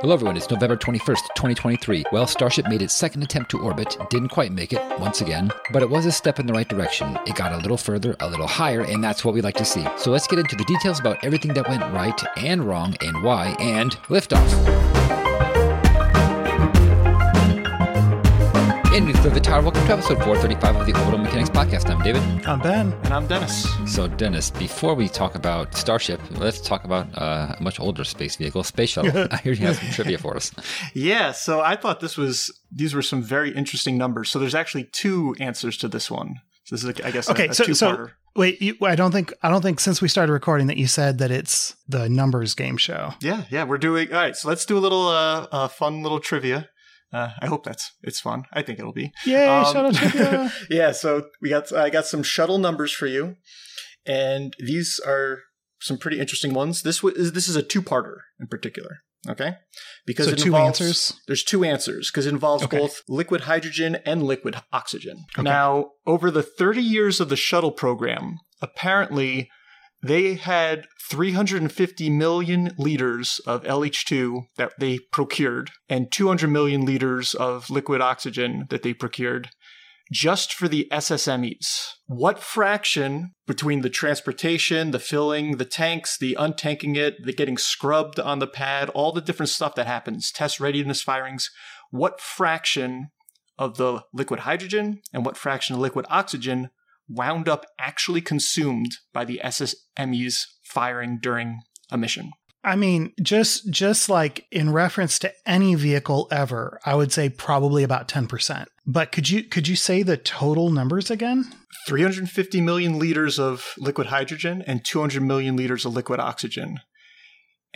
Hello, everyone. It's November 21st, 2023. Well, Starship made its second attempt to orbit. Didn't quite make it, once again, but it was a step in the right direction. It got a little further, a little higher, and that's what we like to see. So let's get into the details about everything that went right and wrong and why, and liftoff. And we for the tower, welcome to episode 435 of the Orbital Mechanics Podcast. I'm David. I'm Ben. And I'm Dennis. So, Dennis, before we talk about Starship, let's talk about uh, a much older space vehicle, Space Shuttle. I hear you have some trivia for us. Yeah, so I thought this was these were some very interesting numbers. So there's actually two answers to this one. So this is, I guess, okay. A, a so, so wait, you, I don't think I don't think since we started recording that you said that it's the numbers game show. Yeah, yeah, we're doing all right. So let's do a little uh, uh fun little trivia. Uh, I hope that's it's fun. I think it'll be. Yay, um, shuttle trivia! yeah, so we got I got some shuttle numbers for you, and these are some pretty interesting ones. This was this is a two-parter in particular. Okay, because so two involves, answers. There's two answers because it involves okay. both liquid hydrogen and liquid oxygen. Okay. Now, over the 30 years of the shuttle program, apparently they had 350 million liters of LH2 that they procured and 200 million liters of liquid oxygen that they procured just for the SSMEs. What fraction between the transportation, the filling, the tanks, the untanking it, the getting scrubbed on the pad, all the different stuff that happens, test readiness firings, what fraction of the liquid hydrogen and what fraction of liquid oxygen wound up actually consumed by the SSMEs firing during a mission. I mean, just just like in reference to any vehicle ever, I would say probably about 10%. But could you could you say the total numbers again? 350 million liters of liquid hydrogen and 200 million liters of liquid oxygen.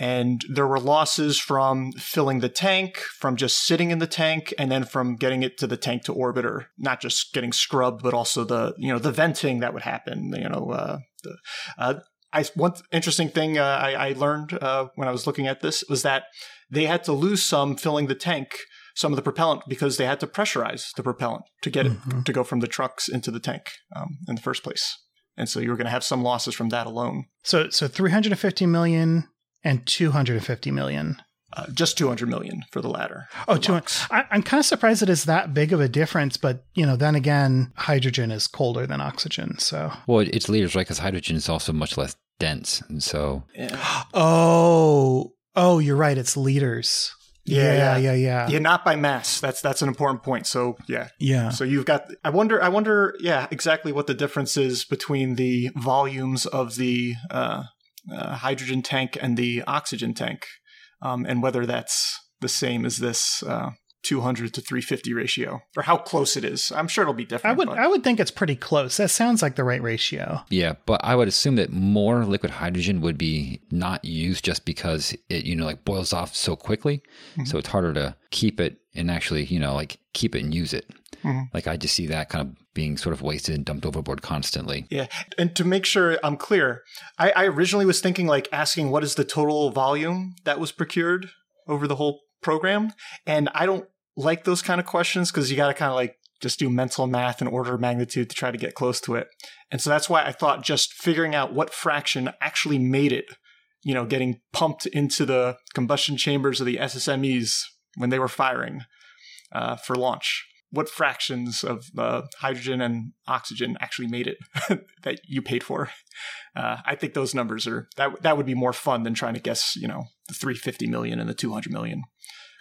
And there were losses from filling the tank, from just sitting in the tank, and then from getting it to the tank to orbiter. Not just getting scrubbed, but also the you know the venting that would happen. You know, uh, the, uh, I one interesting thing uh, I, I, learned uh, when I was looking at this was that they had to lose some filling the tank, some of the propellant, because they had to pressurize the propellant to get mm-hmm. it to go from the trucks into the tank um, in the first place. And so you were going to have some losses from that alone. So, so 350 million and 250 million. Uh, just 200 million for the latter. Oh, 200. I, am kind of surprised it is that big of a difference, but you know, then again, hydrogen is colder than oxygen, so. Well, it's liters, right? Because hydrogen is also much less dense, and so. Yeah. Oh, oh, you're right. It's liters. Yeah, yeah, yeah, yeah. Yeah, not by mass. That's that's an important point. So yeah, yeah. So you've got. I wonder. I wonder. Yeah, exactly what the difference is between the volumes of the uh, uh, hydrogen tank and the oxygen tank, um, and whether that's the same as this uh, 200 to 350 ratio, or how close it is. I'm sure it'll be different. I would, but. I would think it's pretty close. That sounds like the right ratio. Yeah, but I would assume that more liquid hydrogen would be not used just because it, you know, like boils off so quickly. Mm-hmm. So it's harder to keep it and actually, you know, like keep it and use it. Mm-hmm. Like I just see that kind of being sort of wasted and dumped overboard constantly. Yeah. And to make sure I'm clear, I, I originally was thinking like asking what is the total volume that was procured over the whole program. And I don't like those kind of questions because you got to kind of like just do mental math and order of magnitude to try to get close to it. And so that's why I thought just figuring out what fraction actually made it, you know, getting pumped into the combustion chambers of the SSMEs when they were firing uh, for launch what fractions of uh, hydrogen and oxygen actually made it that you paid for. Uh, I think those numbers are that that would be more fun than trying to guess, you know, the 350 million and the 200 million.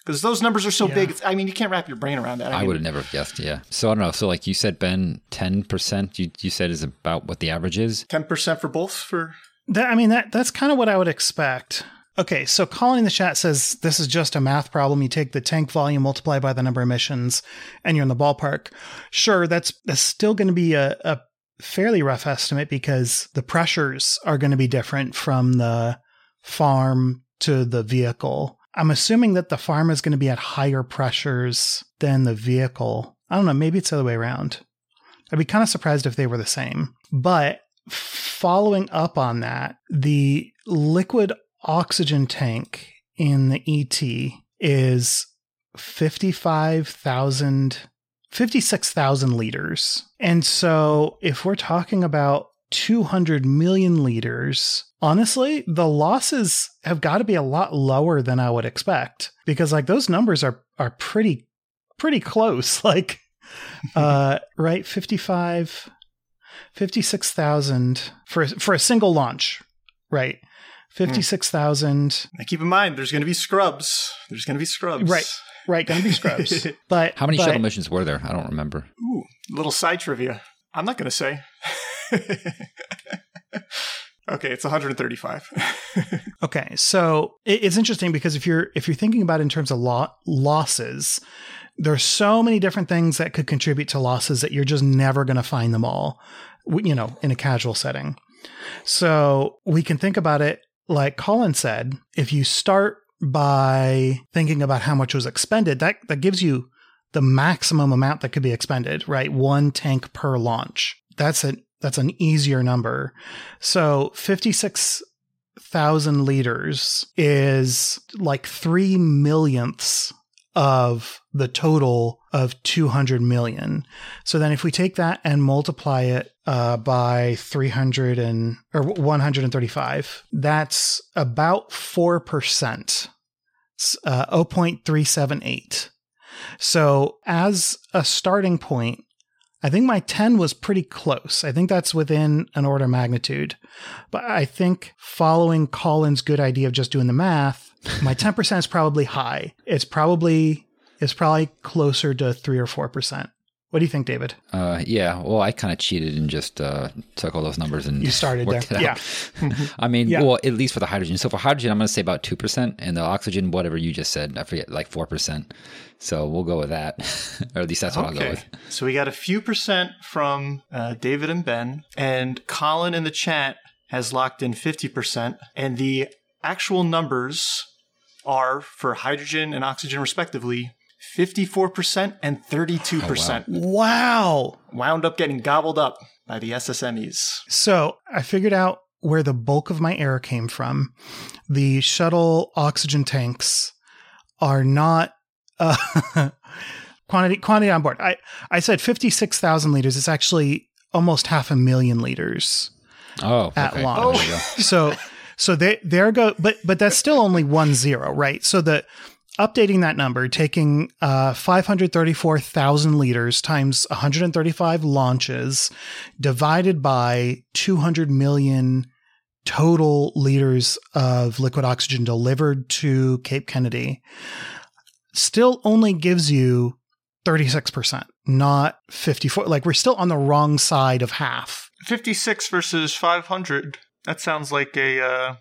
Because those numbers are so yeah. big, I mean, you can't wrap your brain around that. I, I would have never guessed. Yeah. So I don't know. So like you said, Ben, ten percent. You you said is about what the average is. Ten percent for both. For that, I mean that that's kind of what I would expect. Okay, so Colin in the chat says this is just a math problem. You take the tank volume, multiply by the number of emissions, and you're in the ballpark. Sure, that's that's still going to be a, a fairly rough estimate because the pressures are going to be different from the farm to the vehicle. I'm assuming that the farm is going to be at higher pressures than the vehicle. I don't know, maybe it's the other way around. I'd be kind of surprised if they were the same. But following up on that, the liquid oxygen tank in the ET is 55,000, 56,000 liters. And so if we're talking about 200 million liters. Honestly, the losses have got to be a lot lower than I would expect because like those numbers are are pretty pretty close. Like uh right 55 56,000 for for a single launch, right? 56,000. Now keep in mind, there's going to be scrubs. There's going to be scrubs. Right. Right, going to be scrubs. But How many but- shuttle missions were there? I don't remember. Ooh, little side trivia. I'm not going to say. okay, it's 135. Okay, so it's interesting because if you're if you're thinking about in terms of lo- losses, there's so many different things that could contribute to losses that you're just never going to find them all, you know, in a casual setting. So we can think about it like Colin said. If you start by thinking about how much was expended, that that gives you the maximum amount that could be expended, right? One tank per launch. That's a that's an easier number. So 56,000 liters is like 3 millionths of the total of 200 million. So then if we take that and multiply it uh, by 300 and or 135, that's about 4%. It's, uh, 0.378. So as a starting point, I think my 10 was pretty close. I think that's within an order of magnitude. But I think following Colin's good idea of just doing the math, my 10% is probably high. It's probably it's probably closer to 3 or 4%. What do you think, David? Uh, yeah, well, I kind of cheated and just uh, took all those numbers and You started worked there. it out. I mean, Yeah. well, at least for the hydrogen. So for hydrogen, I'm going to say about two percent, and the oxygen, whatever you just said, I forget, like four percent. So we'll go with that, or at least that's what I'll go okay. with. So we got a few percent from uh, David and Ben, and Colin in the chat has locked in 50%, and the actual numbers are for hydrogen and oxygen, respectively. 54% and 32% Wow. wound up getting gobbled up by the SSMEs. So I figured out where the bulk of my error came from. The shuttle oxygen tanks are not uh, quantity quantity on board. I I said fifty six thousand liters. It's actually almost half a million liters Oh, at okay. launch. There you go. so so they there go but but that's still only one zero right so the updating that number taking uh 534,000 liters times 135 launches divided by 200 million total liters of liquid oxygen delivered to Cape Kennedy still only gives you 36% not 54 like we're still on the wrong side of half 56 versus 500. That sounds like a, uh,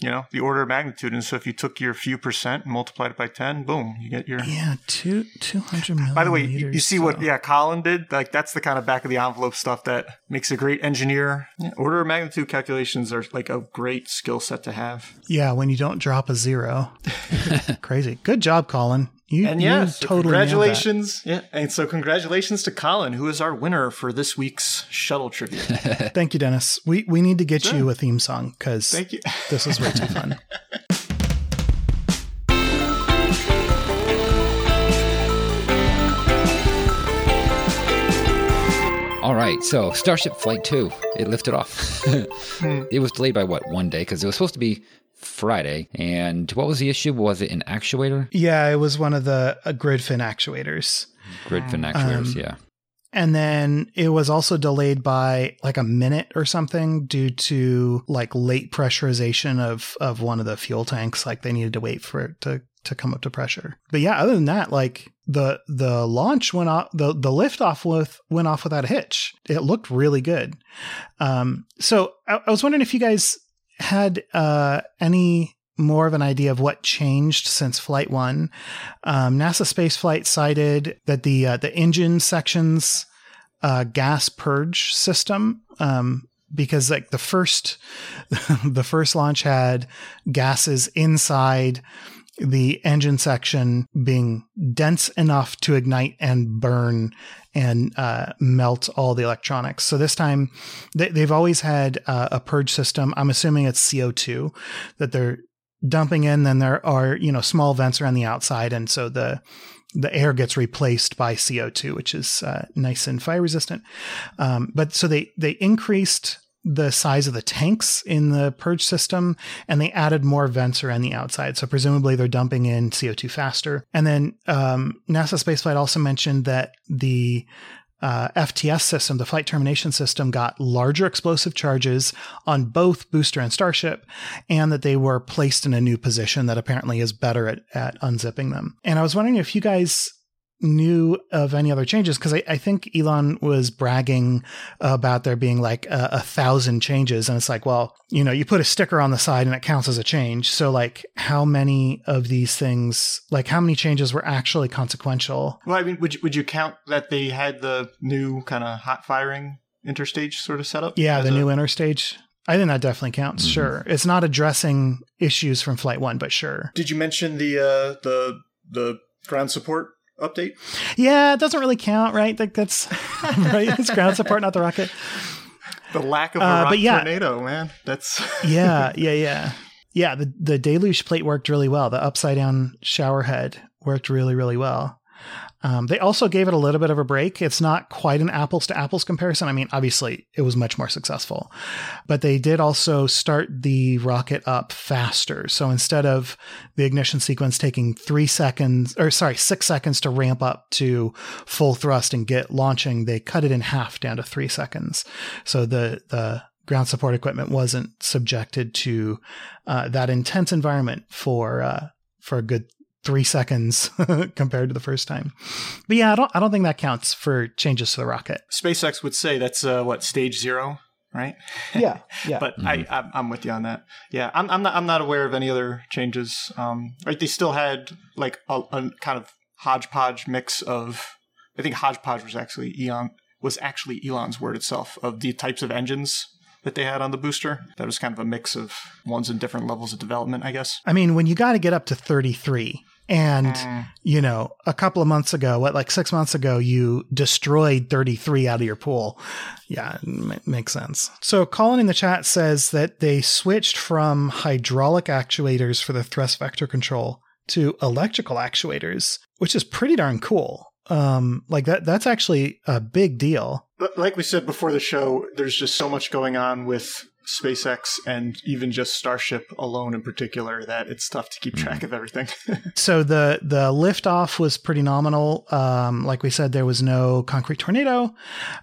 you know, the order of magnitude. And so if you took your few percent and multiplied it by 10, boom, you get your. Yeah, two two hundred million. By the way, you, you see what, yeah, Colin did? Like, that's the kind of back of the envelope stuff that makes a great engineer. Yeah, order of magnitude calculations are like a great skill set to have. Yeah, when you don't drop a zero. Crazy. Good job, Colin. You, And you yeah, so totally congratulations. Yeah. And so congratulations to Colin, who is our winner for this week's shuttle trivia. Thank you, Dennis. We we need to get you a theme song because Thank you. this is way too fun. All right, so Starship Flight 2, it lifted off. Hmm. it was delayed by what, one day? Because it was supposed to be Friday. And what was the issue? Was it an actuator? yeah, it was one of the uh, grid fin actuators. Grid fin actuators, Um, yeah. And then it was also delayed by like a minute or something due to like late pressurization of of one of the fuel tanks. Like they needed to wait for it to to come up to pressure. But yeah, other than that, like the the launch went off the the lift off with went off without a hitch. It looked really good. Um, so I, I was wondering if you guys had uh, any more of an idea of what changed since Flight One. Um, NASA Spaceflight cited that the uh, the engine sections uh, gas purge system um, because like the first the first launch had gases inside the engine section being dense enough to ignite and burn and uh, melt all the electronics. So this time, they, they've always had uh, a purge system. I'm assuming it's CO2 that they're dumping in. Then there are you know small vents around the outside, and so the the air gets replaced by CO2, which is uh, nice and fire resistant. Um, but so they they increased the size of the tanks in the purge system and they added more vents around the outside. So presumably they're dumping in CO2 faster. And then um, NASA Spaceflight also mentioned that the uh, FTS system, the flight termination system, got larger explosive charges on both booster and Starship, and that they were placed in a new position that apparently is better at, at unzipping them. And I was wondering if you guys knew of any other changes because I, I, think Elon was bragging about there being like a, a, thousand changes, and it's like, well, you know, you put a sticker on the side and it counts as a change. So, like, how many of these things, like, how many changes were actually consequential? Well, I mean, would you, would you count that they had the new kind of hot firing interstage sort of setup? Yeah, the a- new interstage. I think that definitely counts. Mm-hmm. Sure, it's not addressing issues from Flight One, but sure. Did you mention the uh, the the ground support update? Yeah, it doesn't really count, right? Like that's right. It's ground support, not the rocket. The lack of a uh, but yeah, tornado, man. That's yeah, yeah, yeah, yeah. The the deluge plate worked really well. The upside down shower head worked really, really well. Um, they also gave it a little bit of a break. It's not quite an apples to apples comparison. I mean, obviously, it was much more successful, but they did also start the rocket up faster. So instead of the ignition sequence taking three seconds, or sorry, six seconds to ramp up to full thrust and get launching, they cut it in half down to three seconds. So the the ground support equipment wasn't subjected to uh, that intense environment for uh, for a good three seconds compared to the first time. But yeah, I don't I don't think that counts for changes to the rocket. SpaceX would say that's uh, what stage zero, right? Yeah, yeah. but mm-hmm. I I'm with you on that. Yeah, I'm I'm not I'm not aware of any other changes. Um, right? They still had like a, a kind of hodgepodge mix of. I think hodgepodge was actually Elon was actually Elon's word itself of the types of engines that they had on the booster. That was kind of a mix of ones in different levels of development, I guess. I mean, when you got to get up to 33, and, mm. you know, a couple of months ago, what, like six months ago, you destroyed 33 out of your pool. Yeah, it makes sense. So Colin in the chat says that they switched from hydraulic actuators for the thrust vector control to electrical actuators, which is pretty darn cool. Um, like that, that's actually a big deal. But like we said before the show, there's just so much going on with SpaceX and even just Starship alone in particular that it's tough to keep mm-hmm. track of everything. so the the liftoff was pretty nominal. Um, like we said, there was no concrete tornado.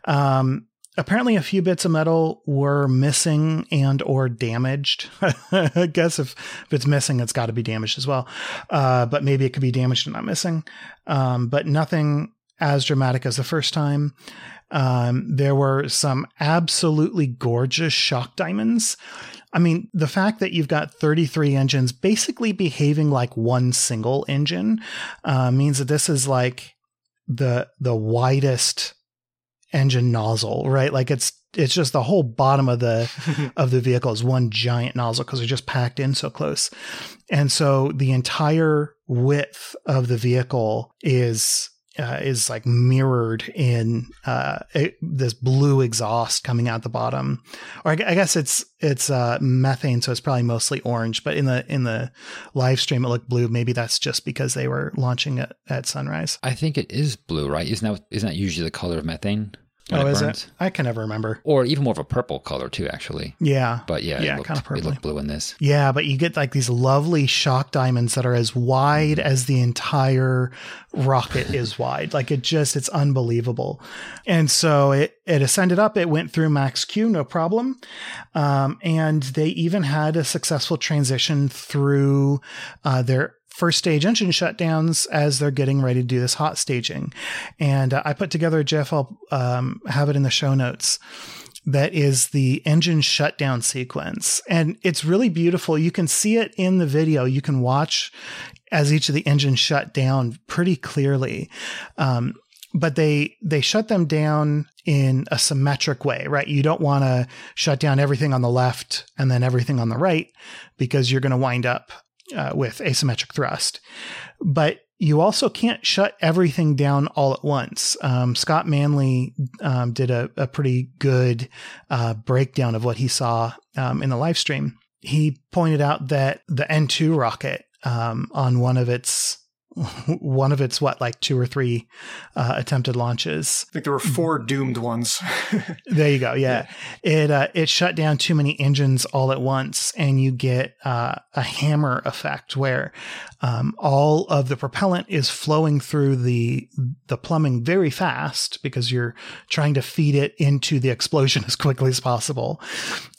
Um, apparently, a few bits of metal were missing and or damaged. I guess if, if it's missing, it's got to be damaged as well. Uh, but maybe it could be damaged and not missing. Um, but nothing as dramatic as the first time. Um, there were some absolutely gorgeous shock diamonds. I mean, the fact that you've got 33 engines basically behaving like one single engine uh, means that this is like the the widest engine nozzle, right? Like it's it's just the whole bottom of the of the vehicle is one giant nozzle because they're just packed in so close. And so the entire width of the vehicle is uh, is like mirrored in uh, it, this blue exhaust coming out the bottom, or I, I guess it's it's uh, methane, so it's probably mostly orange. But in the in the live stream, it looked blue. Maybe that's just because they were launching it at sunrise. I think it is blue, right? Isn't that isn't that usually the color of methane? Oh, it is burns. it? I can never remember. Or even more of a purple color too, actually. Yeah. But yeah, yeah, kind of purple. It looked blue in this. Yeah, but you get like these lovely shock diamonds that are as wide as the entire rocket is wide. Like it just, it's unbelievable. And so it it ascended up. It went through max Q, no problem. Um, and they even had a successful transition through uh, their first stage engine shutdowns as they're getting ready to do this hot staging. And uh, I put together a I'll um, have it in the show notes. That is the engine shutdown sequence. And it's really beautiful. You can see it in the video. You can watch as each of the engines shut down pretty clearly. Um, but they they shut them down in a symmetric way, right? You don't want to shut down everything on the left and then everything on the right because you're going to wind up uh, with asymmetric thrust. But you also can't shut everything down all at once. Um, Scott Manley um, did a, a, pretty good uh, breakdown of what he saw um, in the live stream. He pointed out that the N2 rocket um, on one of its one of its what like two or three uh, attempted launches. I think there were four doomed ones. there you go. Yeah, yeah. it uh, it shut down too many engines all at once, and you get uh, a hammer effect where um, all of the propellant is flowing through the the plumbing very fast because you're trying to feed it into the explosion as quickly as possible,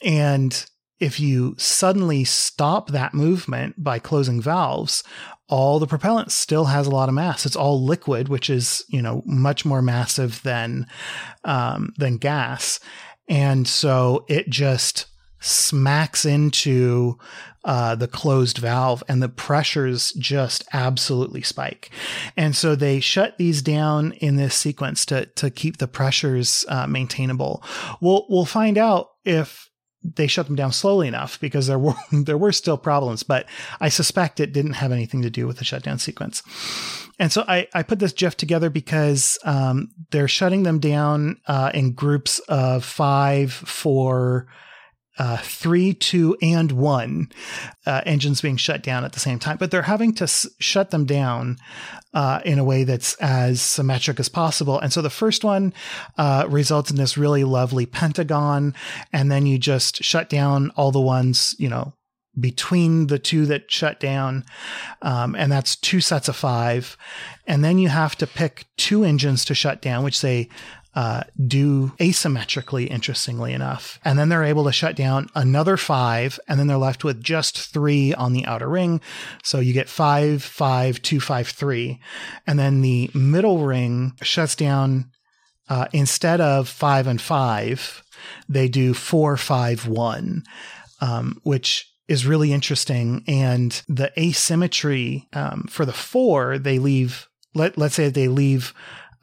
and if you suddenly stop that movement by closing valves, all the propellant still has a lot of mass. It's all liquid, which is you know much more massive than um, than gas, and so it just smacks into uh, the closed valve and the pressures just absolutely spike. And so they shut these down in this sequence to, to keep the pressures uh, maintainable. We'll, we'll find out if they shut them down slowly enough because there were there were still problems, but I suspect it didn't have anything to do with the shutdown sequence. And so I, I put this GIF together because um, they're shutting them down uh, in groups of five, four, uh, three, two, and one uh, engines being shut down at the same time, but they're having to s- shut them down uh, in a way that's as symmetric as possible. And so the first one uh, results in this really lovely pentagon, and then you just shut down all the ones, you know, between the two that shut down. Um, and that's two sets of five. And then you have to pick two engines to shut down, which they uh, do asymmetrically, interestingly enough. And then they're able to shut down another five, and then they're left with just three on the outer ring. So you get five, five, two, five, three. And then the middle ring shuts down uh, instead of five and five, they do four, five, one, um, which is really interesting. And the asymmetry um, for the four, they leave, let, let's say they leave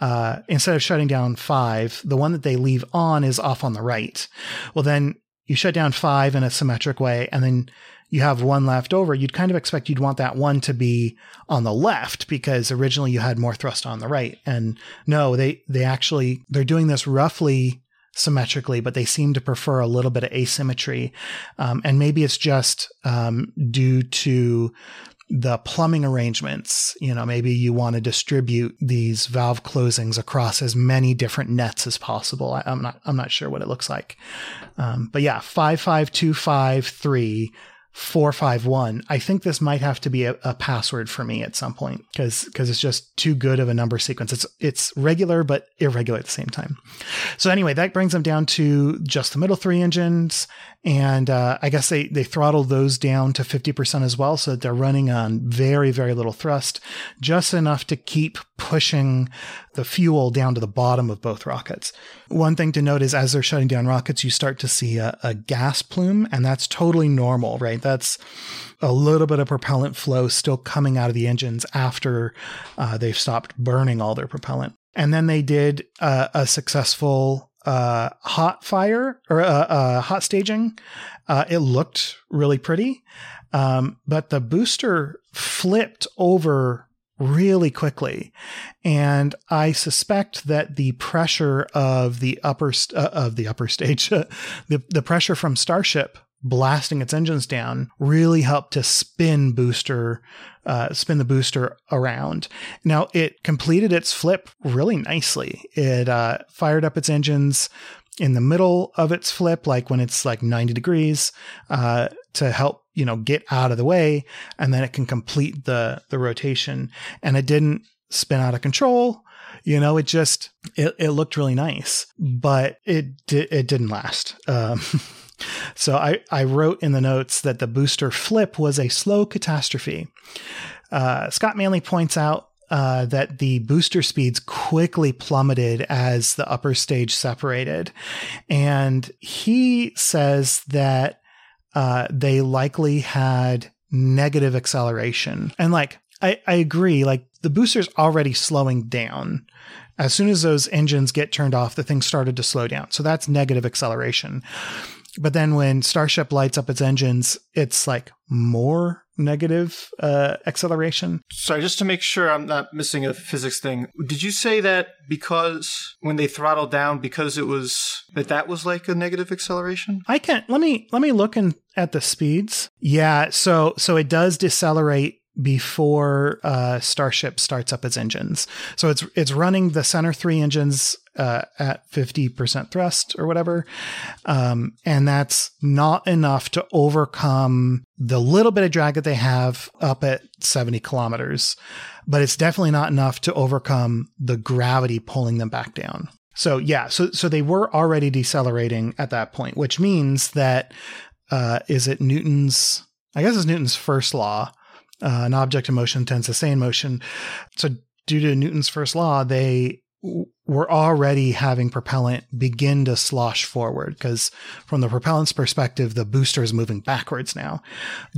uh, instead of shutting down five, the one that they leave on is off on the right. Well, then you shut down five in a symmetric way, and then you have one left over. You'd kind of expect you'd want that one to be on the left because originally you had more thrust on the right. And no, they they actually they're doing this roughly symmetrically, but they seem to prefer a little bit of asymmetry. Um, and maybe it's just um, due to the plumbing arrangements, you know, maybe you want to distribute these valve closings across as many different nets as possible. I, am not, I'm not sure what it looks like. Um, but yeah, five, five, two, five, three, 451. I think this might have to be a, a password for me at some point because because it's just too good of a number sequence. It's it's regular but irregular at the same time. So anyway, that brings them down to just the middle three engines, and uh, I guess they they throttled those down to 50% as well, so that they're running on very very little thrust, just enough to keep pushing the fuel down to the bottom of both rockets. One thing to note is as they're shutting down rockets, you start to see a, a gas plume, and that's totally normal, right? That's a little bit of propellant flow still coming out of the engines after uh, they've stopped burning all their propellant. And then they did uh, a successful uh, hot fire or uh, uh, hot staging. Uh, it looked really pretty, um, but the booster flipped over really quickly. And I suspect that the pressure of the upper st- uh, of the upper stage, the the pressure from Starship blasting its engines down really helped to spin booster uh, spin the booster around. Now it completed its flip really nicely. It uh, fired up its engines in the middle of its flip, like when it's like 90 degrees, uh, to help you know get out of the way, and then it can complete the the rotation. And it didn't spin out of control. You know, it just it, it looked really nice, but it it didn't last. Um, So I, I wrote in the notes that the booster flip was a slow catastrophe. Uh, Scott Manley points out uh, that the booster speeds quickly plummeted as the upper stage separated. And he says that uh, they likely had negative acceleration. And like, I, I agree, like, the booster's already slowing down. As soon as those engines get turned off, the thing started to slow down. So that's negative acceleration. But then when Starship lights up its engines, it's like more negative uh, acceleration. Sorry, just to make sure I'm not missing a physics thing. Did you say that because when they throttled down, because it was that that was like a negative acceleration? I can't. let me let me look in, at the speeds. Yeah, so so it does decelerate before uh, Starship starts up its engines. So it's it's running the center three engines uh, at 50% thrust or whatever. Um, and that's not enough to overcome the little bit of drag that they have up at 70 kilometers, but it's definitely not enough to overcome the gravity pulling them back down. So yeah, so so they were already decelerating at that point, which means that uh, is it Newton's? I guess it's Newton's first law. Uh, an object in motion tends to stay in motion. So due to Newton's first law, they we're already having propellant begin to slosh forward because from the propellant's perspective, the booster is moving backwards now.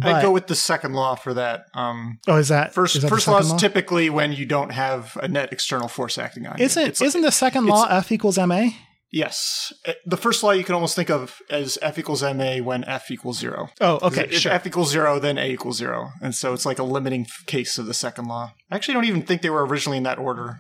I go with the second law for that. Um, oh, is that first? Is that first law is typically when you don't have a net external force acting on isn't, you. It's isn't the second law F equals ma? Yes, uh, the first law you can almost think of as F equals ma when F equals zero. Oh, okay. If sure. F equals zero, then A equals zero, and so it's like a limiting case of the second law. I actually don't even think they were originally in that order.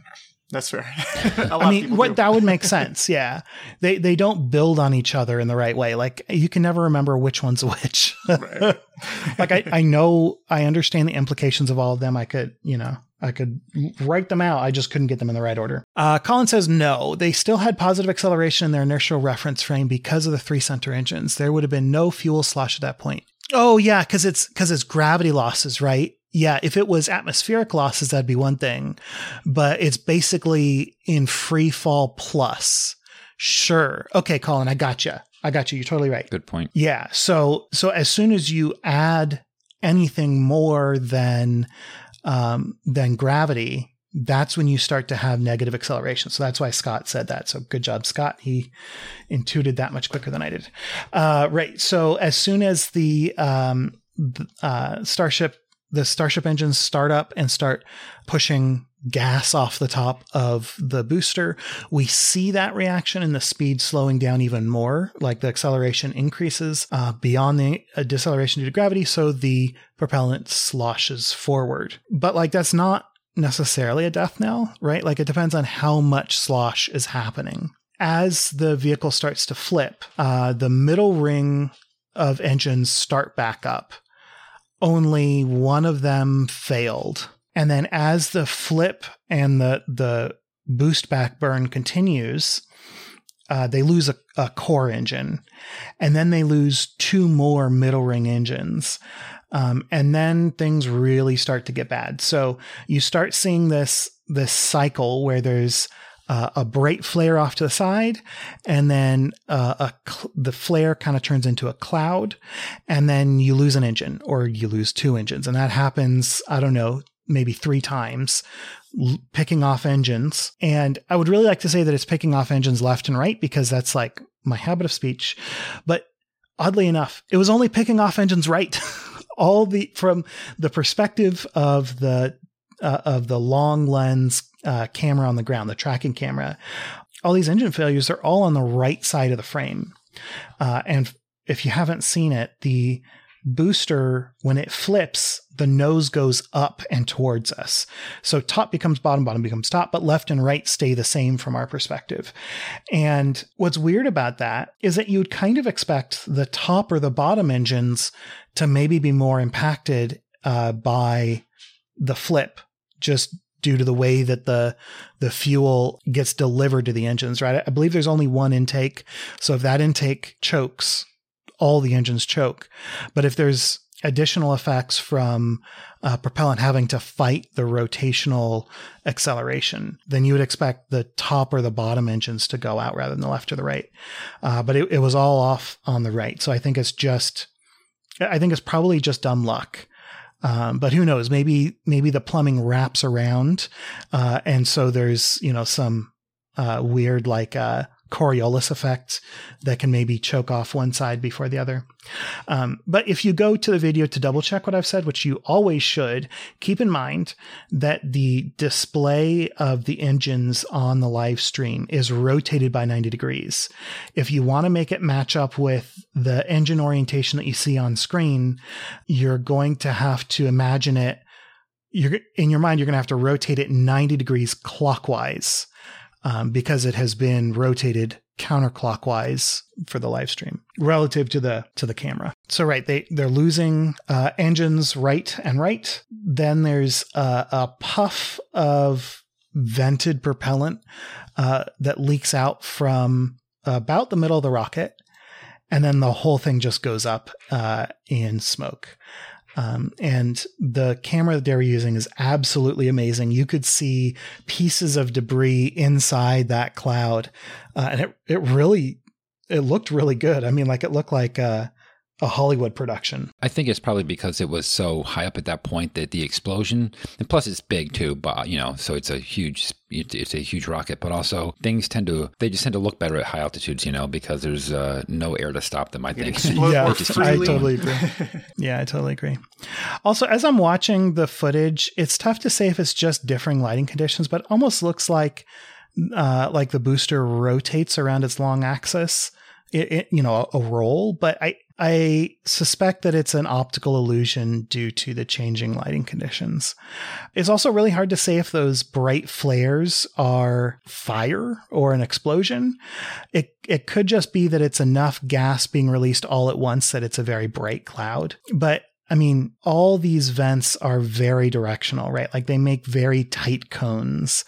That's fair. I mean, what do. that would make sense. Yeah, they they don't build on each other in the right way. Like you can never remember which one's which. like I I know I understand the implications of all of them. I could you know I could write them out. I just couldn't get them in the right order. Uh, Colin says no. They still had positive acceleration in their inertial reference frame because of the three center engines. There would have been no fuel slosh at that point. Oh yeah, because it's because it's gravity losses, right? yeah, if it was atmospheric losses, that'd be one thing, but it's basically in free fall plus. Sure. Okay, Colin, I got you. I got you. You're totally right. Good point. Yeah. So, so as soon as you add anything more than, um, than gravity, that's when you start to have negative acceleration. So that's why Scott said that. So good job, Scott. He intuited that much quicker than I did. Uh, right. So as soon as the, um, uh, Starship the Starship engines start up and start pushing gas off the top of the booster. We see that reaction in the speed slowing down even more, like the acceleration increases uh, beyond the uh, deceleration due to gravity, so the propellant sloshes forward. But like that's not necessarily a death knell, right? Like it depends on how much slosh is happening. As the vehicle starts to flip, uh, the middle ring of engines start back up only one of them failed. And then as the flip and the the boost back burn continues, uh, they lose a, a, core engine, and then they lose two more middle ring engines. Um, and then things really start to get bad. So you start seeing this this cycle where there's uh, a bright flare off to the side, and then uh, cl- the flare kind of turns into a cloud, and then you lose an engine or you lose two engines, and that happens. I don't know, maybe three times, picking off engines. And I would really like to say that it's picking off engines left and right because that's like my habit of speech, but oddly enough, it was only picking off engines right. All the from the perspective of the uh, of the long lens uh, camera on the ground, the tracking camera, all these engine failures are all on the right side of the frame. Uh, and if you haven't seen it, the booster, when it flips, the nose goes up and towards us. So top becomes bottom, bottom becomes top, but left and right stay the same from our perspective. And what's weird about that is that you'd kind of expect the top or the bottom engines to maybe be more impacted uh, by the flip just due to the way that the the fuel gets delivered to the engines, right? I believe there's only one intake. So if that intake chokes, all the engines choke. But if there's additional effects from uh, propellant having to fight the rotational acceleration, then you would expect the top or the bottom engines to go out rather than the left or the right. Uh, but it, it was all off on the right. So I think it's just, I think it's probably just dumb luck. Um, but who knows? Maybe maybe the plumbing wraps around, uh, and so there's you know some uh, weird like uh, Coriolis effect that can maybe choke off one side before the other. Um, but if you go to the video to double check what I've said, which you always should, keep in mind that the display of the engines on the live stream is rotated by 90 degrees. If you want to make it match up with the engine orientation that you see on screen, you're going to have to imagine it. You're in your mind, you're going to have to rotate it 90 degrees clockwise um, because it has been rotated counterclockwise for the live stream relative to the to the camera. So right, they they're losing uh, engines right and right. Then there's a, a puff of vented propellant uh, that leaks out from about the middle of the rocket, and then the whole thing just goes up uh, in smoke. Um, and the camera that they were using is absolutely amazing. You could see pieces of debris inside that cloud, uh, and it it really it looked really good. I mean, like it looked like uh, a Hollywood production. I think it's probably because it was so high up at that point that the explosion, and plus it's big too, but you know, so it's a huge, it's a huge rocket. But also things tend to, they just tend to look better at high altitudes, you know, because there's uh, no air to stop them. I think. yeah, I totally agree. yeah, I totally agree. Also, as I'm watching the footage, it's tough to say if it's just differing lighting conditions, but almost looks like, uh, like the booster rotates around its long axis. It, it, you know a, a roll but i I suspect that it's an optical illusion due to the changing lighting conditions. It's also really hard to say if those bright flares are fire or an explosion. It it could just be that it's enough gas being released all at once that it's a very bright cloud. But I mean, all these vents are very directional, right? Like they make very tight cones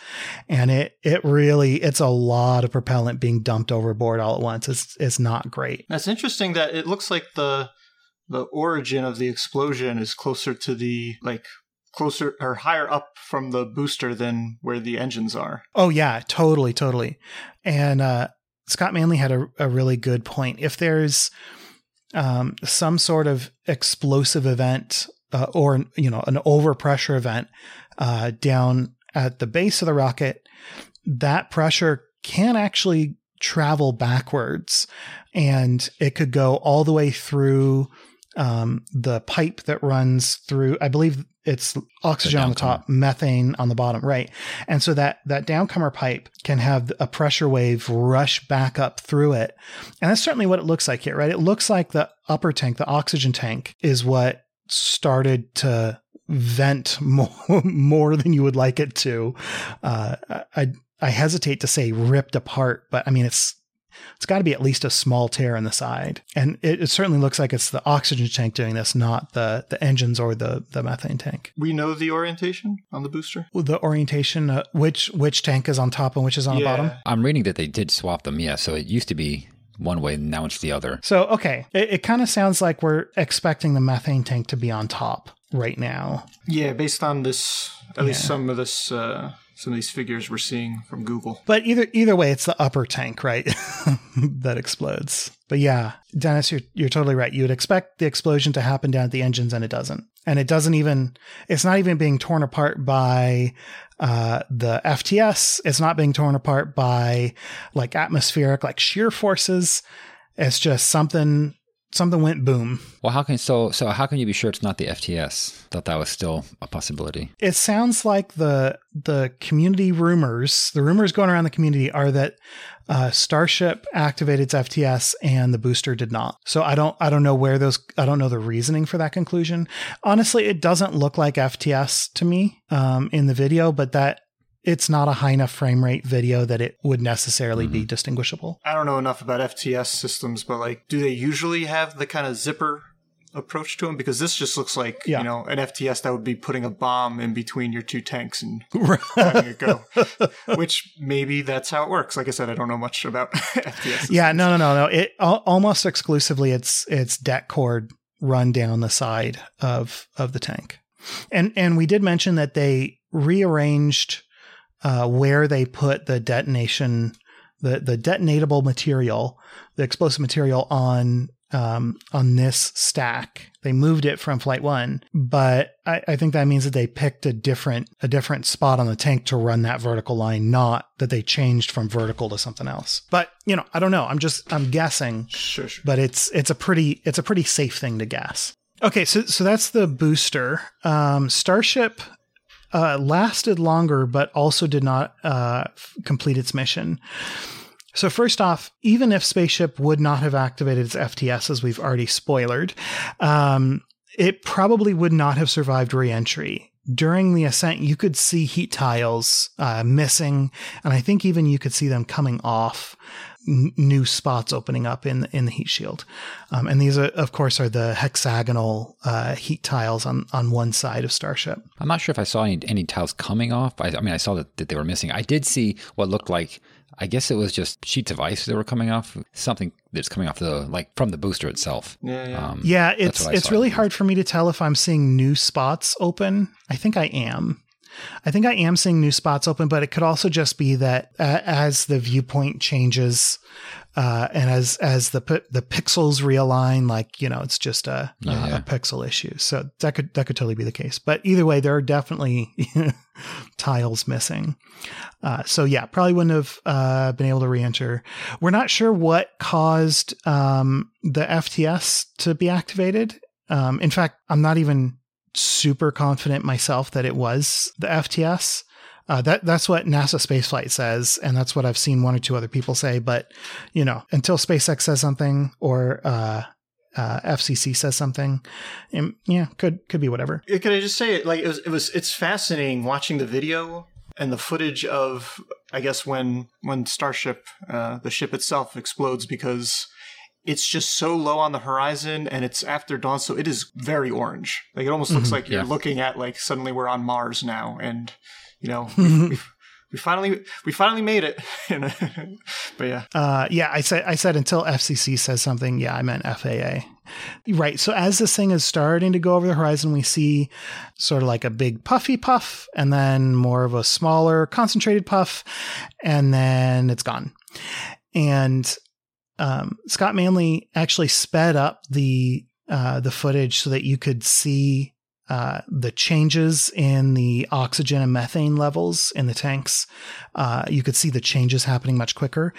and it, it really, it's a lot of propellant being dumped overboard all at once. It's, it's not great. That's interesting that it looks like the, the origin of the explosion is closer to the, like, closer or higher up from the booster than where the engines are. Oh yeah, totally, totally. And, uh, Scott Manley had a, a really good point. If there's, um, some sort of explosive event uh, or you know an overpressure event uh, down at the base of the rocket, that pressure can actually travel backwards, and it could go all the way through um, the pipe that runs through. I believe it's oxygen the on the top, methane on the bottom, right? And so that that downcomer pipe can have a pressure wave rush back up through it, and that's certainly what it looks like here, right? It looks like the upper tank, the oxygen tank, is what started to vent more more than you would like it to. Uh, I I hesitate to say ripped apart, but I mean it's it's got to be at least a small tear in the side. And it, it, certainly looks like it's the oxygen tank doing this, not the, the engines or the, the methane tank. We know the orientation on the booster? The orientation, uh, which, which tank is on top and which is on yeah. the bottom? I'm reading that they did swap them, yeah. So it used to be one way, now it's the other. So, okay. It, it kind of sounds like we're expecting the methane tank to be on top right now. Yeah, based on this, at yeah. least some of this. Uh some of these figures we're seeing from Google. But either either way, it's the upper tank, right, that explodes. But yeah, Dennis, you're you're totally right. You would expect the explosion to happen down at the engines, and it doesn't. And it doesn't even. It's not even being torn apart by uh, the FTS. It's not being torn apart by like atmospheric, like shear forces. It's just something something went boom. Well, how can so so how can you be sure it's not the FTS? Thought that was still a possibility. It sounds like the the community rumors, the rumors going around the community are that uh, Starship activated its FTS and the booster did not. So I don't I don't know where those I don't know the reasoning for that conclusion. Honestly, it doesn't look like FTS to me um, in the video, but that it's not a high enough frame rate video that it would necessarily mm-hmm. be distinguishable. I don't know enough about FTS systems, but like, do they usually have the kind of zipper approach to them? Because this just looks like yeah. you know an FTS that would be putting a bomb in between your two tanks and having it go. Which maybe that's how it works. Like I said, I don't know much about FTS. Yeah, no, no, no, no. It almost exclusively it's it's det cord run down the side of of the tank. And and we did mention that they rearranged uh, where they put the detonation, the the detonatable material, the explosive material on um, on this stack. They moved it from flight one, but I, I, think that means that they picked a different a different spot on the tank to run that vertical line, not that they changed from vertical to something else. But you know, I don't know. I'm just I'm guessing. Sure, sure. But it's it's a pretty it's a pretty safe thing to guess. Okay, so so that's the booster. Um, Starship uh, lasted longer, but also did not uh, complete its mission. So, first off, even if Spaceship would not have activated its FTS, as we've already spoiled, um, it probably would not have survived reentry. During the ascent, you could see heat tiles uh, missing, and I think even you could see them coming off n- new spots opening up in in the heat shield, um, and these are, of course, are the hexagonal uh, heat tiles on on one side of Starship. I'm not sure if I saw any, any tiles coming off. I, I mean, I saw that, that they were missing. I did see what looked like. I guess it was just sheets of ice that were coming off. Something that's coming off the like from the booster itself. Yeah, yeah. Um, Yeah, it's it's saw. really hard for me to tell if I'm seeing new spots open. I think I am. I think I am seeing new spots open, but it could also just be that uh, as the viewpoint changes uh, and as as the the pixels realign, like you know, it's just a, a, yeah. a pixel issue. So that could that could totally be the case. But either way, there are definitely tiles missing. Uh, so yeah, probably wouldn't have uh, been able to re-enter. We're not sure what caused um, the FTS to be activated. Um, in fact, I'm not even super confident myself that it was the FTS. Uh, that that's what NASA spaceflight says, and that's what I've seen one or two other people say. But you know, until SpaceX says something or uh, uh, FCC says something, um, yeah, could could be whatever. Can I just say it? Like it was, it was. It's fascinating watching the video and the footage of, I guess when when Starship, uh, the ship itself explodes because it's just so low on the horizon and it's after dawn, so it is very orange. Like it almost looks like you're looking at like suddenly we're on Mars now, and you know. we've, we finally, we finally made it. but yeah, Uh, yeah, I said I said until FCC says something. Yeah, I meant FAA. Right. So as this thing is starting to go over the horizon, we see sort of like a big puffy puff, and then more of a smaller concentrated puff, and then it's gone. And um, Scott Manley actually sped up the uh, the footage so that you could see uh, the changes in the oxygen and methane levels in the tanks. Uh, you could see the changes happening much quicker,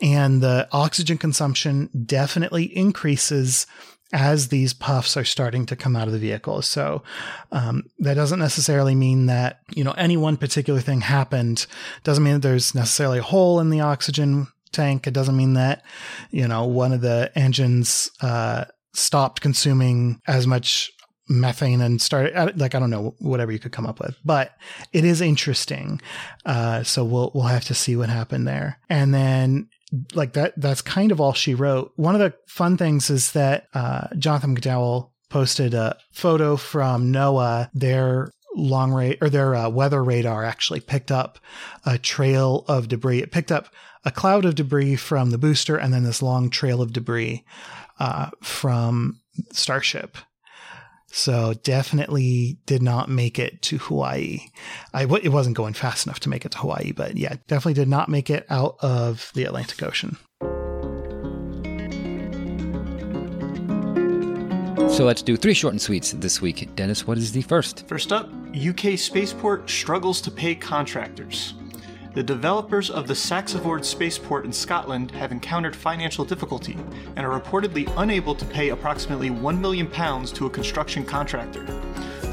and the oxygen consumption definitely increases as these puffs are starting to come out of the vehicle. So um, that doesn't necessarily mean that you know any one particular thing happened. Doesn't mean that there's necessarily a hole in the oxygen tank. It doesn't mean that you know one of the engines uh, stopped consuming as much methane and started like I don't know whatever you could come up with, but it is interesting. Uh, so we'll we'll have to see what happened there, and then like that that's kind of all she wrote. One of the fun things is that uh, Jonathan McDowell posted a photo from NOAA. Their long range or their uh, weather radar actually picked up a trail of debris. It picked up a cloud of debris from the booster and then this long trail of debris uh, from Starship. So definitely did not make it to Hawaii. I w- it wasn't going fast enough to make it to Hawaii, but yeah, definitely did not make it out of the Atlantic Ocean. So let's do three short and sweets this week. Dennis, what is the first? First up, UK spaceport struggles to pay contractors. The developers of the SaxaVord spaceport in Scotland have encountered financial difficulty and are reportedly unable to pay approximately £1 million to a construction contractor.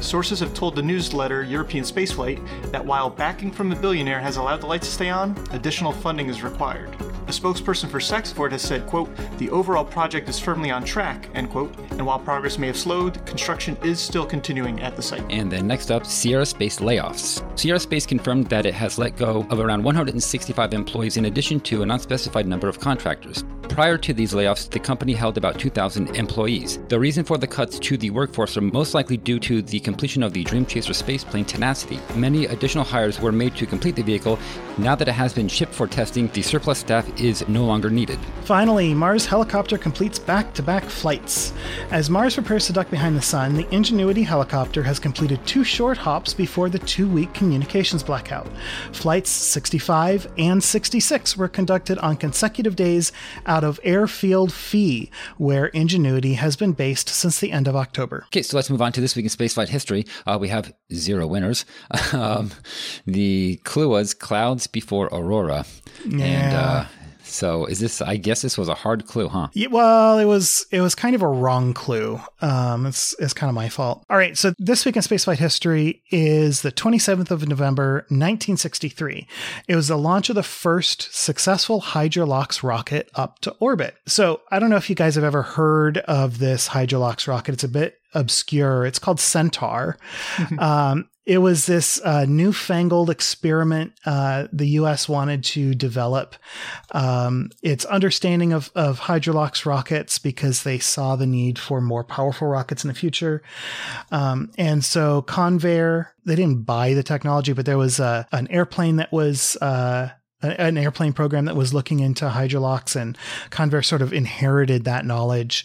Sources have told the newsletter European Spaceflight that while backing from a billionaire has allowed the lights to stay on, additional funding is required. A spokesperson for SaxaVord has said, quote, the overall project is firmly on track, end quote, and while progress may have slowed, construction is still continuing at the site. And then next up, Sierra Space layoffs. Sierra Space confirmed that it has let go of around 165 employees in addition to an unspecified number of contractors. Prior to these layoffs, the company held about 2,000 employees. The reason for the cuts to the workforce are most likely due to the completion of the Dream Chaser spaceplane Tenacity. Many additional hires were made to complete the vehicle. Now that it has been shipped for testing, the surplus staff is no longer needed. Finally, Mars helicopter completes back to back flights. As Mars prepares to duck behind the sun, the Ingenuity helicopter has completed two short hops before the two week communications blackout. Flights 65 and 66 were conducted on consecutive days out of Airfield Phi, where Ingenuity has been based since the end of October. Okay, so let's move on to this week in spaceflight history. Uh, we have zero winners. um, the clue was clouds before aurora, and Yeah. uh, so is this? I guess this was a hard clue, huh? Yeah, well, it was it was kind of a wrong clue. Um, it's it's kind of my fault. All right, so this week in spaceflight history is the 27th of November, 1963. It was the launch of the first successful Hydrolox rocket up to orbit. So I don't know if you guys have ever heard of this Hydrolox rocket. It's a bit obscure. It's called Centaur. um, it was this uh, newfangled experiment uh, the U.S. wanted to develop um, its understanding of, of Hydrolox rockets because they saw the need for more powerful rockets in the future. Um, and so Convair, they didn't buy the technology, but there was a, an airplane that was uh, an airplane program that was looking into hydrolox and Convair sort of inherited that knowledge.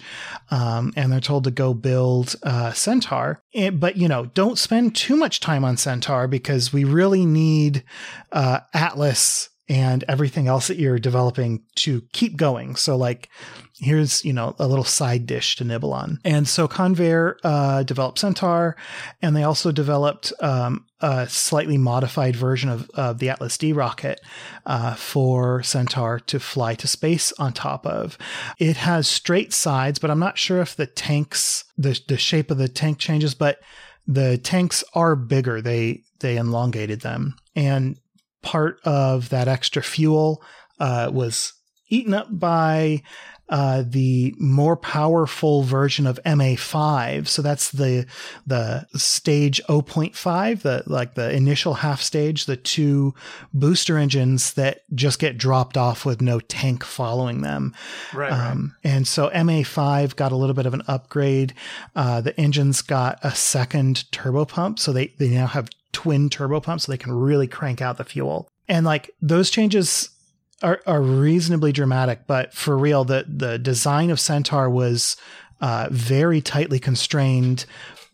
Um, and they're told to go build uh, Centaur. And, but, you know, don't spend too much time on Centaur because we really need uh, Atlas and everything else that you're developing to keep going. So, like, here's you know a little side dish to nibble on. And so Convair uh, developed Centaur, and they also developed um, a slightly modified version of, of the Atlas D rocket uh, for Centaur to fly to space on top of. It has straight sides, but I'm not sure if the tanks the the shape of the tank changes, but the tanks are bigger. They they elongated them and part of that extra fuel uh, was eaten up by uh, the more powerful version of MA5. So that's the the stage 0.5, the like the initial half stage, the two booster engines that just get dropped off with no tank following them. Right. Um, right. And so MA5 got a little bit of an upgrade. Uh, the engines got a second turbo pump, so they they now have twin turbo pumps so they can really crank out the fuel. And like those changes are, are reasonably dramatic, but for real, the the design of Centaur was uh, very tightly constrained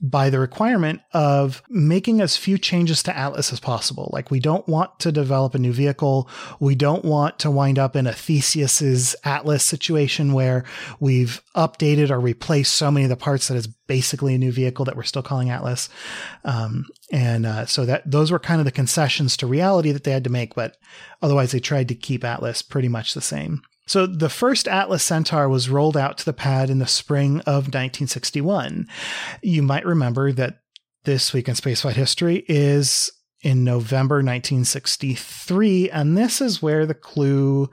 by the requirement of making as few changes to Atlas as possible. Like we don't want to develop a new vehicle. We don't want to wind up in a Theseus's Atlas situation where we've updated or replaced so many of the parts that it's basically a new vehicle that we're still calling Atlas. Um, and uh, so that those were kind of the concessions to reality that they had to make, but otherwise they tried to keep Atlas pretty much the same. So the first Atlas Centaur was rolled out to the pad in the spring of 1961. You might remember that this week in spaceflight history is in November 1963, and this is where the clue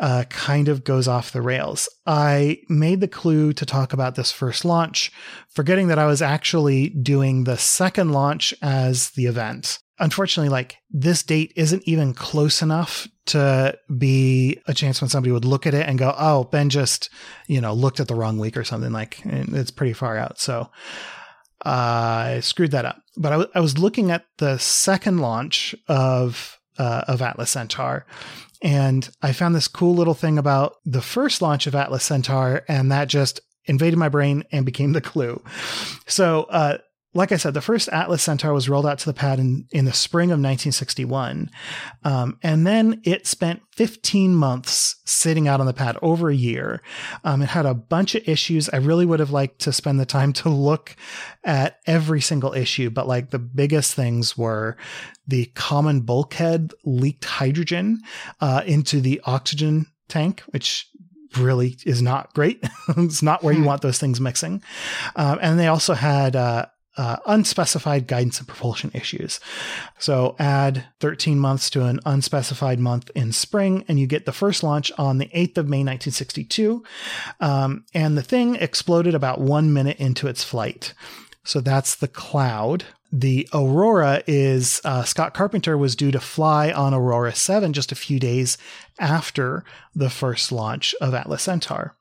uh, kind of goes off the rails. I made the clue to talk about this first launch, forgetting that I was actually doing the second launch as the event unfortunately, like this date isn't even close enough to be a chance when somebody would look at it and go, "Oh, Ben just, you know, looked at the wrong week or something." Like it's pretty far out, so uh, I screwed that up. But I, w- I was looking at the second launch of uh, of Atlas Centaur, and I found this cool little thing about the first launch of Atlas Centaur, and that just invaded my brain and became the clue. So uh, like I said, the first Atlas Centaur was rolled out to the pad in, in the spring of 1961. Um, and then it spent 15 months sitting out on the pad, over a year. Um, it had a bunch of issues. I really would have liked to spend the time to look at every single issue, but like the biggest things were the common bulkhead leaked hydrogen uh, into the oxygen tank, which really is not great. it's not where you hmm. want those things mixing. Um, and they also had uh, uh, unspecified guidance and propulsion issues. So add 13 months to an unspecified month in spring, and you get the first launch on the 8th of May 1962. Um, and the thing exploded about one minute into its flight. So that's the cloud. The Aurora is uh, Scott Carpenter was due to fly on Aurora 7 just a few days after the first launch of Atlas Centaur.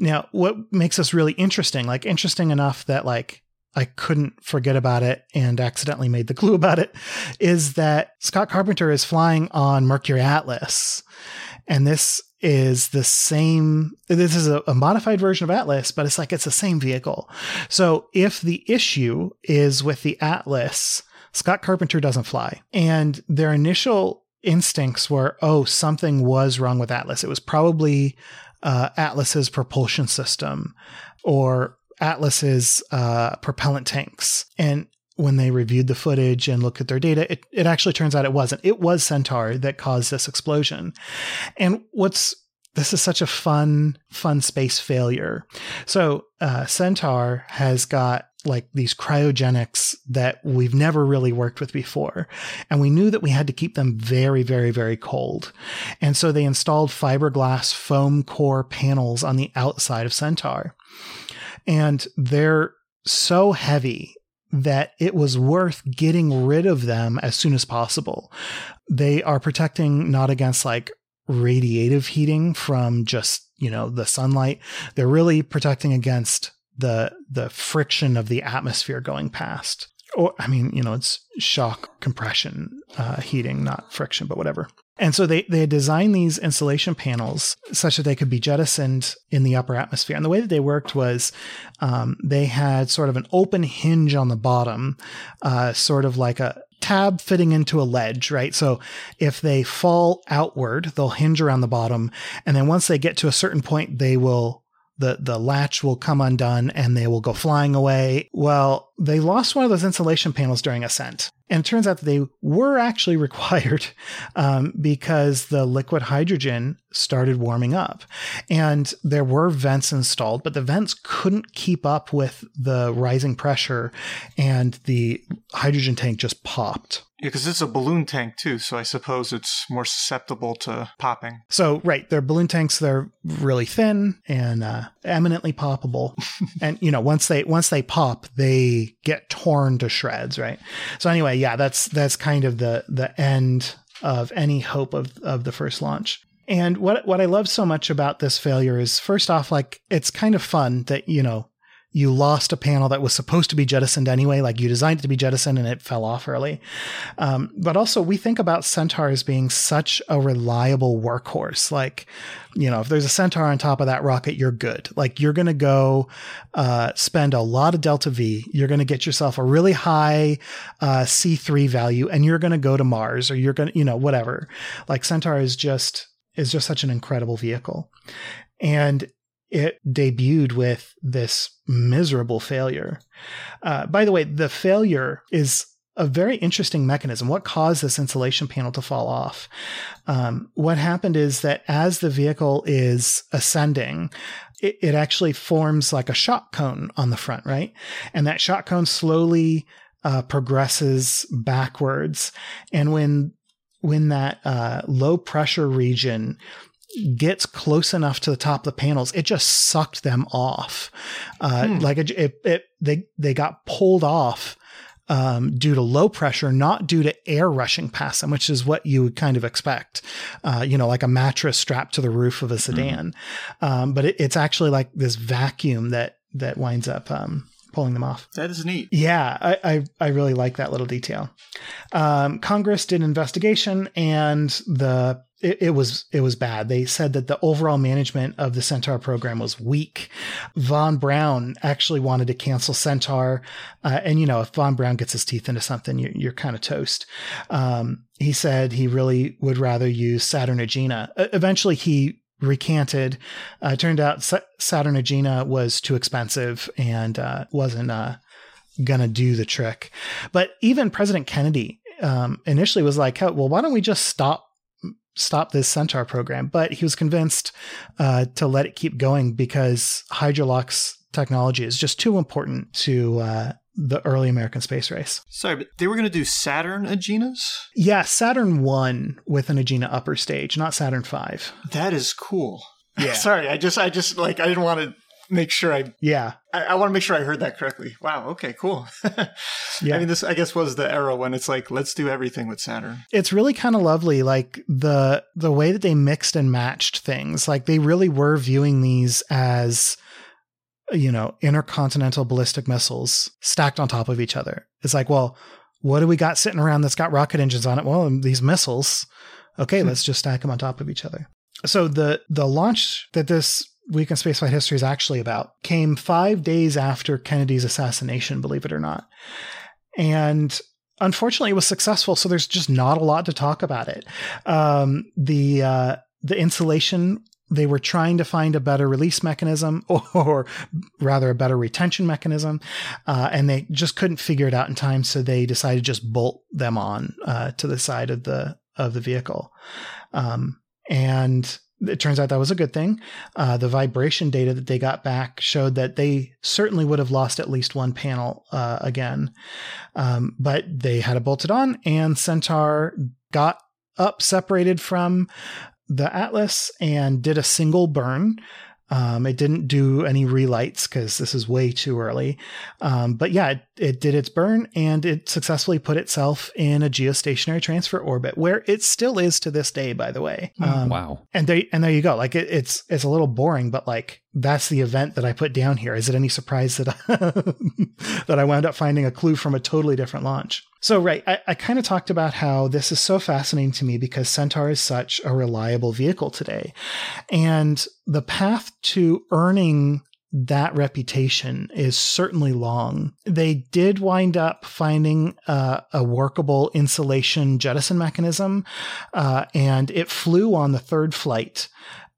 Now, what makes this really interesting, like interesting enough that like I couldn't forget about it and accidentally made the clue about it is that Scott Carpenter is flying on Mercury Atlas. And this is the same. This is a, a, modified version of Atlas, but it's like it's the same vehicle. So if the issue is with the Atlas, Scott Carpenter doesn't fly. And their initial instincts were, oh, something was wrong with Atlas. It was probably uh, Atlas's propulsion system or Atlas's uh, propellant tanks. And when they reviewed the footage and looked at their data, it, it actually turns out it wasn't. It was Centaur that caused this explosion. And what's this is such a fun, fun space failure. So uh, Centaur has got like these cryogenics that we've never really worked with before. And we knew that we had to keep them very, very, very cold. And so they installed fiberglass foam core panels on the outside of Centaur and they're so heavy that it was worth getting rid of them as soon as possible. They are protecting not against like radiative heating from just, you know, the sunlight. They're really protecting against the the friction of the atmosphere going past. Or I mean, you know, it's shock compression uh, heating, not friction, but whatever. And so they, they designed these insulation panels such that they could be jettisoned in the upper atmosphere. And the way that they worked was um, they had sort of an open hinge on the bottom, uh, sort of like a tab fitting into a ledge, right? So if they fall outward, they'll hinge around the bottom. And then once they get to a certain point, they will the the latch will come undone and they will go flying away. Well, they lost one of those insulation panels during ascent. And it turns out that they were actually required um, because the liquid hydrogen started warming up. And there were vents installed, but the vents couldn't keep up with the rising pressure, and the hydrogen tank just popped. Yeah, because it's a balloon tank too, so I suppose it's more susceptible to popping. So, right, they're balloon tanks. They're really thin and uh, eminently poppable. and you know, once they once they pop, they get torn to shreds. Right. So anyway, yeah, that's that's kind of the the end of any hope of of the first launch. And what what I love so much about this failure is first off, like it's kind of fun that you know you lost a panel that was supposed to be jettisoned anyway, like you designed it to be jettisoned and it fell off early. Um, but also, we think about Centaur as being such a reliable workhorse. Like, you know, if there's a Centaur on top of that rocket, you're good. Like, you're going to go uh, spend a lot of Delta V. You're going to get yourself a really high uh, C3 value, and you're going to go to Mars or you're going to, you know, whatever. Like, Centaur is just is just such an incredible vehicle. And it debuted with this miserable failure. Uh, by the way, the failure is a very interesting mechanism. What caused this insulation panel to fall off? Um, what happened is that as the vehicle is ascending, it, it, actually forms like a shock cone on the front, right? And that shock cone slowly uh, progresses backwards. And when when that uh, low pressure region gets close enough to the top of the panels, it just sucked them off. Uh, hmm. Like it, it, it, they they got pulled off um, due to low pressure, not due to air rushing past them, which is what you would kind of expect. Uh, you know, like a mattress strapped to the roof of a sedan. Hmm. Um, but it, it's actually like this vacuum that that winds up um, pulling them off. That is neat. Yeah, I, I, I really like that little detail. Um, Congress did an investigation, and the it, it, was it was bad. They said that the overall management of the Centaur program was weak. Von Braun actually wanted to cancel Centaur, uh, and you know if Von Braun gets his teeth into something, you're, you're kind of toast. Um, he said he really would rather use Saturn Agena. Uh, eventually, he recanted. Uh, it turned out Saturn Agena was too expensive and uh, wasn't uh, gonna do the trick. But even President Kennedy um, initially was like, "Well, why don't we just stop stop this Centaur program. But he was convinced uh, to let it keep going because Hydrolox technology is just too important to uh, the early American space race. Sorry, but they were going to do Saturn Agenas? Yeah, Saturn 1 with an Agena upper stage, not Saturn 5. That is cool. Yeah. Sorry, I just, I just, like, I didn't want to make sure I yeah I, I want to make sure I heard that correctly. Wow. Okay. Cool. yeah. I mean, this I guess was the era when it's like let's do everything with Saturn. It's really kind of lovely, like the the way that they mixed and matched things. Like they really were viewing these as you know intercontinental ballistic missiles stacked on top of each other. It's like, well, what do we got sitting around that's got rocket engines on it? Well, these missiles. Okay, hmm. let's just stack them on top of each other. So the the launch that this Week in Spaceflight History is actually about came five days after Kennedy's assassination, believe it or not. And unfortunately, it was successful, so there's just not a lot to talk about it. Um, the uh, the insulation they were trying to find a better release mechanism or, or rather a better retention mechanism uh, and they just couldn't figure it out in time so they decided to just bolt them on uh, to the side of the of the vehicle um, and it turns out that was a good thing. Uh, the vibration data that they got back showed that they certainly would have lost at least one panel uh, again. Um, but they had it bolted on, and Centaur got up separated from the Atlas and did a single burn. Um, it didn't do any relights because this is way too early. Um, but yeah, it, it, did its burn and it successfully put itself in a geostationary transfer orbit where it still is to this day, by the way. Hmm. Um, wow. And there, and there you go. Like it, it's, it's a little boring, but like that's the event that I put down here. Is it any surprise that I, that I wound up finding a clue from a totally different launch? So, right, I, I kind of talked about how this is so fascinating to me because Centaur is such a reliable vehicle today. And the path to earning that reputation is certainly long. They did wind up finding uh, a workable insulation jettison mechanism, uh, and it flew on the third flight,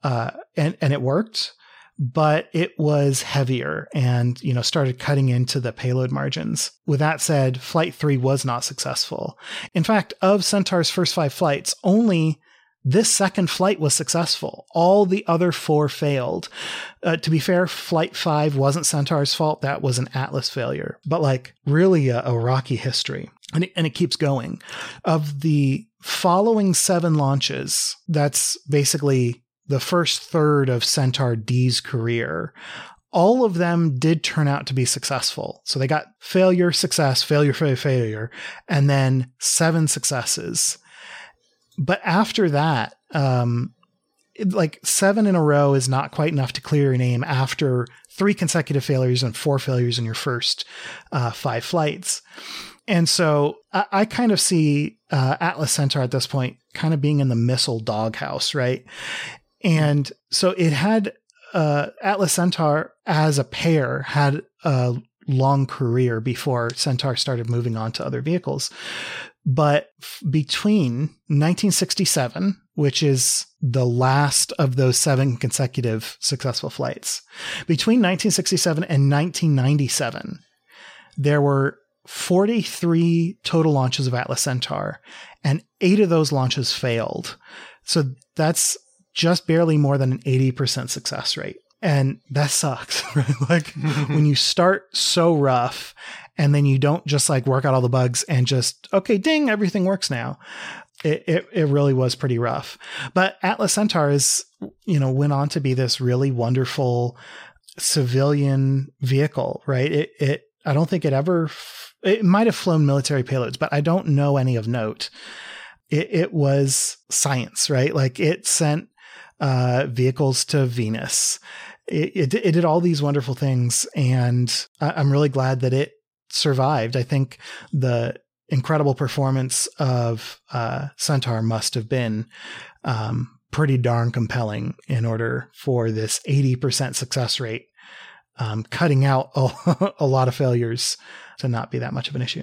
uh, and and it worked but it was heavier and, you know, started cutting into the payload margins. With that said, flight three was not successful. In fact, of Centaur's first five flights, only this second flight was successful. All the other four failed. Uh, to be fair, flight five wasn't Centaur's fault. That was an Atlas failure, but like really a, a rocky history. And it, and it keeps going. Of the following seven launches, that's basically the first third of Centaur D's career, all of them did turn out to be successful. So they got failure, success, failure, failure, failure, and then seven successes. But after that, um, like seven in a row is not quite enough to clear your name after three consecutive failures and four failures in your first uh, five flights. And so I, I kind of see uh, Atlas Centaur at this point kind of being in the missile doghouse, right? And so it had uh, Atlas Centaur as a pair had a long career before Centaur started moving on to other vehicles. But f- between 1967, which is the last of those seven consecutive successful flights, between 1967 and 1997, there were 43 total launches of Atlas Centaur, and eight of those launches failed. So that's just barely more than an 80% success rate. And that sucks, right? Like when you start so rough and then you don't just like work out all the bugs and just, okay, ding, everything works now. It, it, it really was pretty rough. But Atlas Centaur is, you know, went on to be this really wonderful civilian vehicle, right? It, it, I don't think it ever, it might have flown military payloads, but I don't know any of note. It, it was science, right? Like it sent uh, vehicles to Venus. It, it, it, did all these wonderful things, and I'm really glad that it survived. I think the incredible performance of uh, Centaur must have been um, pretty darn compelling in order for this 80% success rate, um, cutting out a, a lot of failures to not be that much of an issue.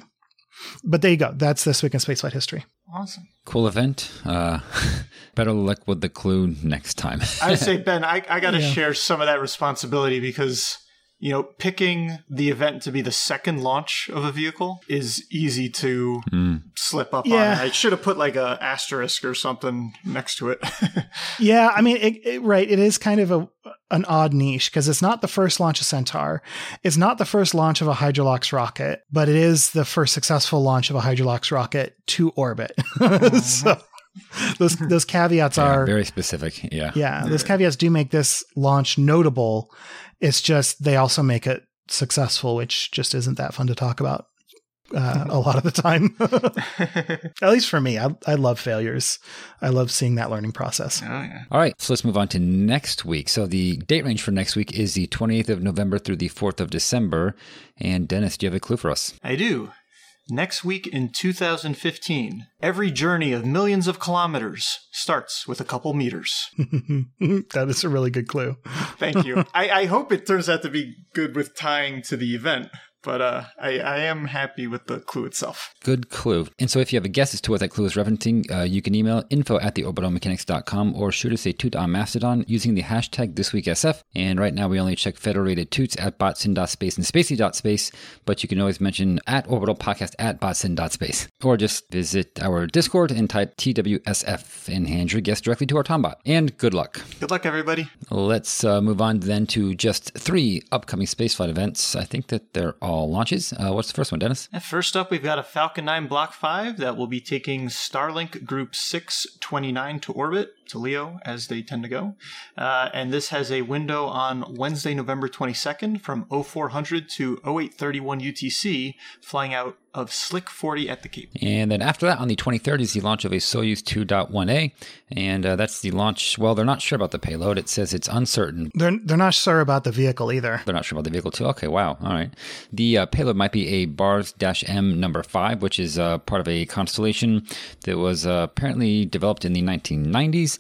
But there you go. That's this week in spaceflight history. Awesome. Cool event. Uh, better luck with the clue next time. I say, Ben, I, I got to yeah. share some of that responsibility because, you know, picking the event to be the second launch of a vehicle is easy to mm. slip up yeah. on. I should have put like a asterisk or something next to it. yeah, I mean, it, it, right. It is kind of a an odd niche because it's not the first launch of Centaur. It's not the first launch of a Hydrolox rocket, but it is the first successful launch of a Hydrolox rocket to orbit. so those those caveats yeah, are very specific. Yeah. Yeah, those caveats do make this launch notable. It's just they also make it successful, which just isn't that fun to talk about uh, a lot of the time. At least for me, I, I love failures. I love seeing that learning process. Oh, yeah. All right, so let's move on to next week. So the date range for next week is the 28th of November through the 4th of December. And Dennis, do you have a clue for us? I do. Next week in 2015, every journey of millions of kilometers starts with a couple meters. that is a really good clue. Thank you. I, I hope it turns out to be good with tying to the event but uh, I, I am happy with the clue itself. Good clue. And so if you have a guess as to what that clue is referencing, uh, you can email info at theorbitalmechanics.com or shoot us a toot on Mastodon using the hashtag thisweeksf. And right now we only check federated toots at botsin.space and spacey.space, but you can always mention at orbital podcast at botsin.space. Or just visit our Discord and type TWSF and hand your guess directly to our Tombot. And good luck. Good luck, everybody. Let's uh, move on then to just three upcoming spaceflight events. I think that they're all all launches. Uh, what's the first one, Dennis? First up, we've got a Falcon 9 Block 5 that will be taking Starlink Group 629 to orbit, to LEO, as they tend to go. Uh, and this has a window on Wednesday, November 22nd from 0400 to 0831 UTC, flying out of Slick 40 at the Cape. And then after that, on the 23rd, is the launch of a Soyuz 2.1A. And uh, that's the launch. Well, they're not sure about the payload. It says it's uncertain. They're, they're not sure about the vehicle either. They're not sure about the vehicle, too. Okay, wow. All right. The uh, payload might be a BARS M number 5, which is uh, part of a constellation that was uh, apparently developed in the 1990s.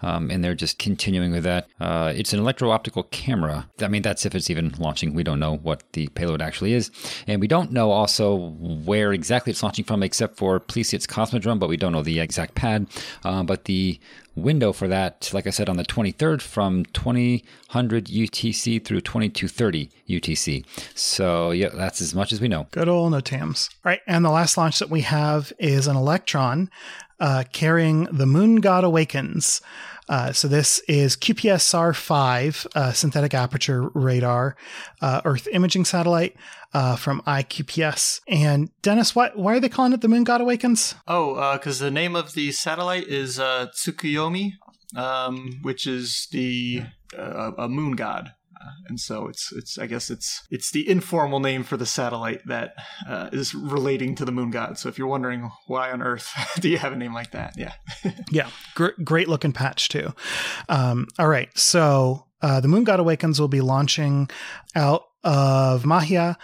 Um, and they're just continuing with that. Uh, it's an electro optical camera. I mean, that's if it's even launching. We don't know what the payload actually is. And we don't know also where exactly it's launching from, except for Plesetsk Cosmodrome, but we don't know the exact pad. Uh, but the window for that, like I said, on the 23rd from 2000 UTC through 2230 UTC. So, yeah, that's as much as we know. Good old NOTAMs. All right. And the last launch that we have is an Electron uh, carrying the Moon God Awakens. Uh, so this is QPS-SAR 5 uh, synthetic aperture radar uh, Earth imaging satellite uh, from IQPS. And Dennis, why why are they calling it the Moon God Awakens? Oh, because uh, the name of the satellite is Tsukuyomi, um, which is the a moon god and so it's it's I guess it's it's the informal name for the satellite that uh, is relating to the moon god. So if you're wondering why on earth do you have a name like that, yeah, yeah, Gr- great looking patch too. Um, all right, so uh, the Moon God Awakens will be launching out of Mahia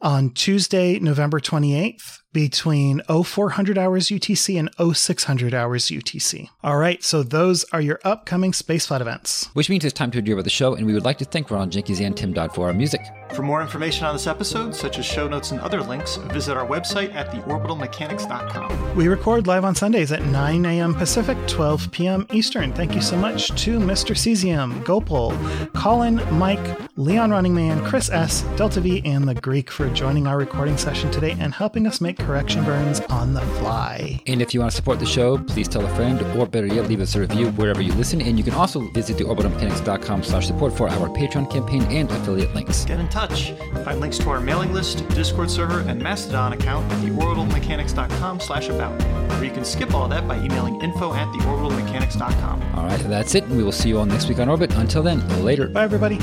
on Tuesday, November 28th between 0400 hours UTC and 0600 hours UTC. All right, so those are your upcoming spaceflight events. Which means it's time to adjourn with the show, and we would like to thank Ron Jenkins and Tim Dodd for our music. For more information on this episode, such as show notes and other links, visit our website at theorbitalmechanics.com. We record live on Sundays at 9 a.m. Pacific, 12 p.m. Eastern. Thank you so much to Mr. Cesium, Gopal, Colin, Mike, Leon Running Man, Chris S., Delta V, and the Greek for joining our recording session today and helping us make correction burns on the fly. And if you want to support the show, please tell a friend, or better yet, leave us a review wherever you listen. And you can also visit the orbitalmechanics.com slash support for our Patreon campaign and affiliate links. Get in touch. Find links to our mailing list, Discord server, and Mastodon account at theorbitalmechanics.com slash about. Or you can skip all that by emailing info at theorbitalmechanics.com. All right, that's it. We will see you all next week on Orbit. Until then, later. Bye, everybody.